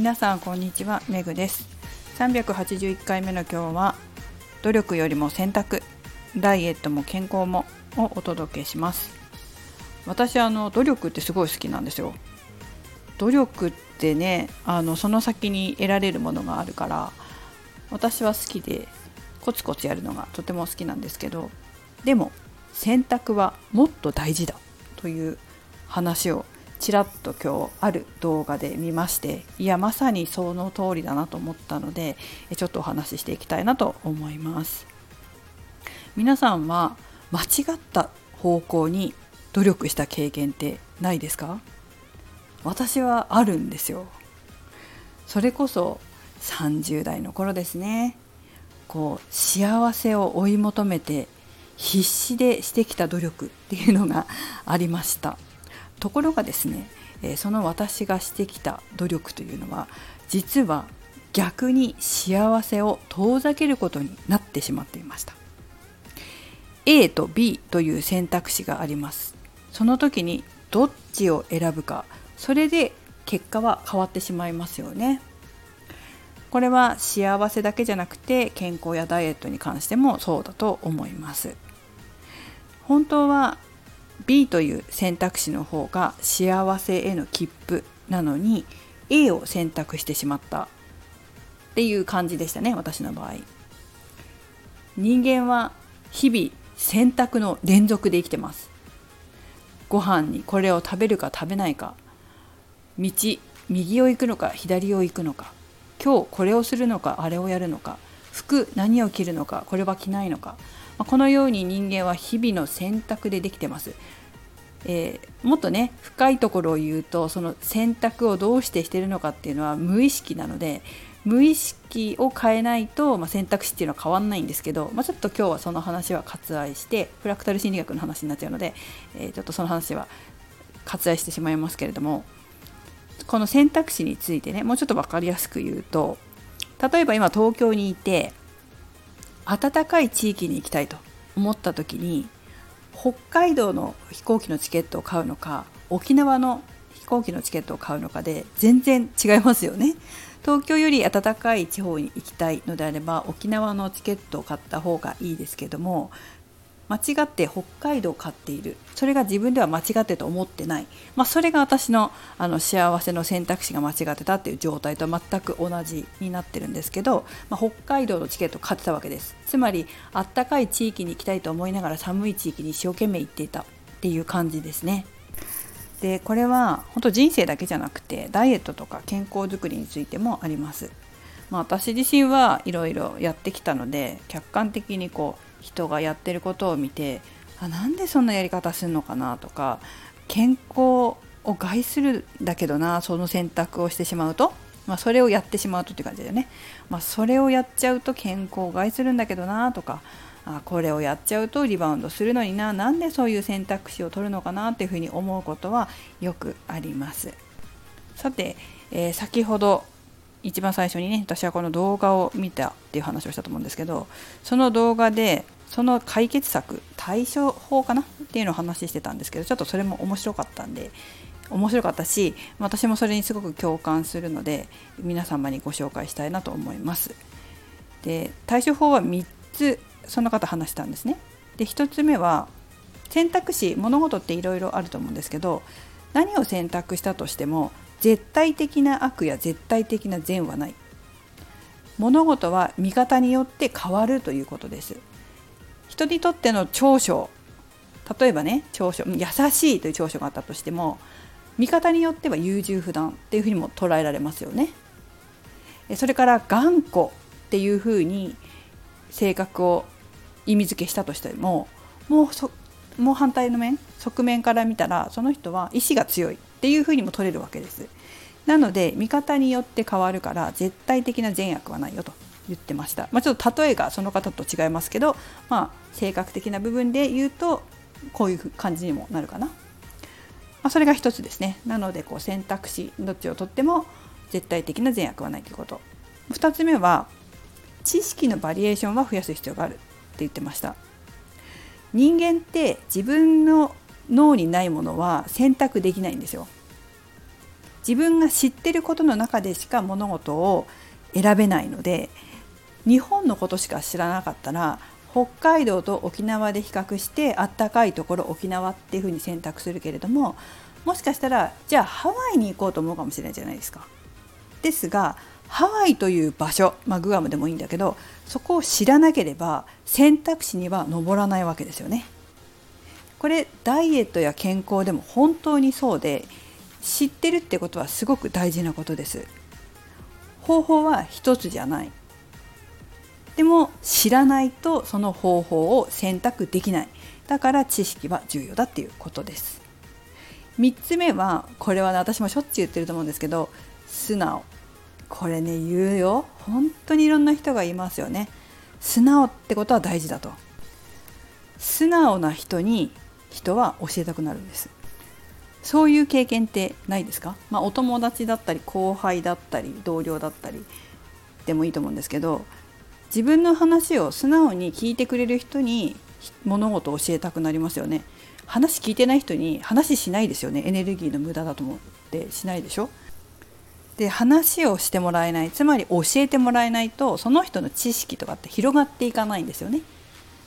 皆さんこんにちはめぐです。381回目の今日は努力よりも選択ダイエットも健康もをお届けします。私あの努力ってすごい好きなんですよ。努力ってねあのその先に得られるものがあるから私は好きでコツコツやるのがとても好きなんですけどでも選択はもっと大事だという話をちらっと今日ある動画で見ましていやまさにその通りだなと思ったのでちょっとお話ししていきたいなと思います。皆さんは間違った方向に努力した経験ってないですか？私はあるんですよ。それこそ30代の頃ですね。こう幸せを追い求めて必死でしてきた努力っていうのがありました。ところがですね、えその私がしてきた努力というのは実は逆に幸せを遠ざけることになってしまっていました。A と B という選択肢があります。その時にどっちを選ぶかそれで結果は変わってしまいますよね。これは幸せだけじゃなくて健康やダイエットに関してもそうだと思います。本当は B という選択肢の方が幸せへの切符なのに A を選択してしまったっていう感じでしたね私の場合。人間は日々選択の連続で生きてます。ご飯にこれを食べるか食べないか。道右を行くのか左を行くのか。今日これをするのかあれをやるのか。服何を着るのかこれは着ないのか。このように人間は日々の選択でできてます。えー、もっとね深いところを言うとその選択をどうしてしてるのかっていうのは無意識なので無意識を変えないと、まあ、選択肢っていうのは変わんないんですけど、まあ、ちょっと今日はその話は割愛してフラクタル心理学の話になっちゃうので、えー、ちょっとその話は割愛してしまいますけれどもこの選択肢についてねもうちょっと分かりやすく言うと例えば今東京にいて暖かい地域に行きたいと思った時に北海道の飛行機のチケットを買うのか沖縄の飛行機のチケットを買うのかで全然違いますよね。東京より暖かい地方に行きたいのであれば沖縄のチケットを買った方がいいですけども間違って北海道を買っているそれが自分では間違ってと思ってない、まあ、それが私のあの幸せの選択肢が間違ってたっていう状態と全く同じになってるんですけど、まあ、北海道のチケットを買ってたわけですつまりあったかい地域に行きたいと思いながら寒い地域に一生懸命行っていたっていう感じですね。でこれは本当人生だけじゃなくてダイエットとか健康づくりについてもあります。まあ、私自身はいろいろやってきたので客観的にこう人がやってることを見てあなんでそんなやり方するのかなとか健康を害するんだけどなその選択をしてしまうと、まあ、それをやってしまうとって感じだよね、まあ、それをやっちゃうと健康を害するんだけどなとかあこれをやっちゃうとリバウンドするのにななんでそういう選択肢を取るのかなっていうふうに思うことはよくあります。さて、えー、先ほど一番最初にね私はこの動画を見たっていう話をしたと思うんですけどその動画でその解決策対処法かな？っていうのを話してたんですけどちょっとそれも面白かったんで面白かったし私もそれにすごく共感するので皆様にご紹介したいなと思います。で対処法は3つその方話したんですね。で1つ目は選択肢物事っていろいろあると思うんですけど何を選択したとしても絶対的な悪や絶対的な善はない。物事は見方によって変わるということです。人にとっての長所例えばね長所優しいという長所があったとしても見方によっては優柔不断っていうふうにも捉えられますよね。それから頑固っていうふうに性格を意味付けしたとしてももうそもう反対の面側面から見たらその人は意志が強いっていうふうにも取れるわけです。なので見方によって変わるから絶対的な善悪はないよと言ってました。まあ、ちょっと例えがその方と違いますけど、まあ、性格的な部分で言うとこういう感じにもなるかな。まあ、それが一つですね。なのでこう選択肢どっちをとっても絶対的な善悪はないということ。2つ目は知識のバリエーションは増やす必要があるって言ってました。人間って自分の脳にないものは選択できないんですよ。自分が知ってることの中でしか物事を選べないので日本のことしか知らなかったら北海道と沖縄で比較してあったかいところ沖縄っていうふうに選択するけれどももしかしたらじゃあハワイに行こうと思うかもしれないじゃないですか。ですがハワイという場所、まあ、グアムでもいいんだけどそこを知らなければ選択肢には上らないわけですよね。これダイエットや健康でも本当にそうで知ってるってことはすごく大事なことです。方法は一つじゃない。でも知らないとその方法を選択できない。だから知識は重要だっていうことです。3つ目はこれは、ね、私もしょっちゅう言ってると思うんですけど素直これね言うよ。本当にいろんな人がいますよね。素直ってことは大事だと。素直な人に人は教えたくなるんです。そういう経験ってないですか、まあ、お友達だったり後輩だったり同僚だったりでもいいと思うんですけど自分の話を素直に聞いてくれる人に物事を教えたくなりますよね。話聞いてない人に話しないですよね。エネルギーの無駄だと思ってしないでしょ？で話をしてもらえないつまり教えてもらえないとその人の知識とかって広がっていかないんですよね。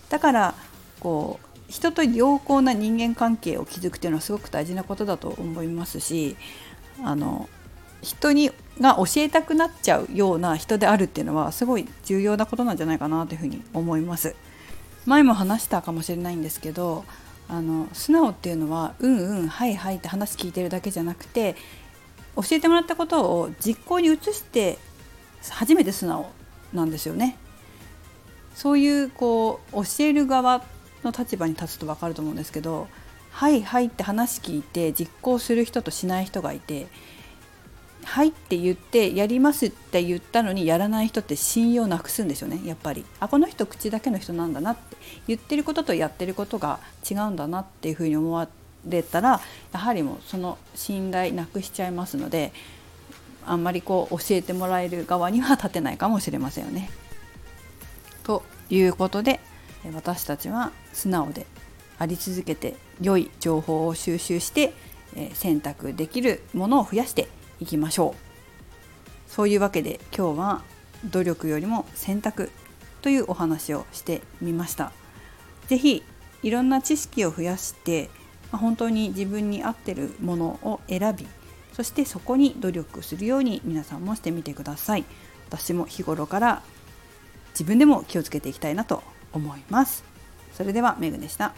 だからこう人と良好な人間関係を築くっていうのはすごく大事なことだと思いますしあの人にが教えたくなっちゃうような人であるっていうのはすごい重要なことなんじゃないかなというふうに思います。前も話したかもしれないんですけどあの素直っていうのはうんうんはいはいって話聞いてるだけじゃなくて教えてもらったことを実行に移して初めて素直なんですよね。そういうこう教える側の立場に立つと分かると思うんですけど「はいはい」って話聞いて実行する人としない人がいて「はい」って言って「やります」って言ったのにやらない人って信用なくすんですよねやっぱり。あこの人口だけの人なんだなって言ってることとやってることが違うんだなっていうふうに思われたらやはりもその信頼なくしちゃいますのであんまりこう教えてもらえる側には立てないかもしれませんよね。ということで私たちは素直であり続けて良い情報を収集して選択できるものを増やしていきましょう。そういうわけで今日は努力よりも選択というお話をしてみました。是非いろんな知識を増やしてま本当に自分に合ってるものを選びそしてそこに努力するように皆さんもしてみてください。私も日頃から自分でも気をつけていきたいなと思います。それではメグでした。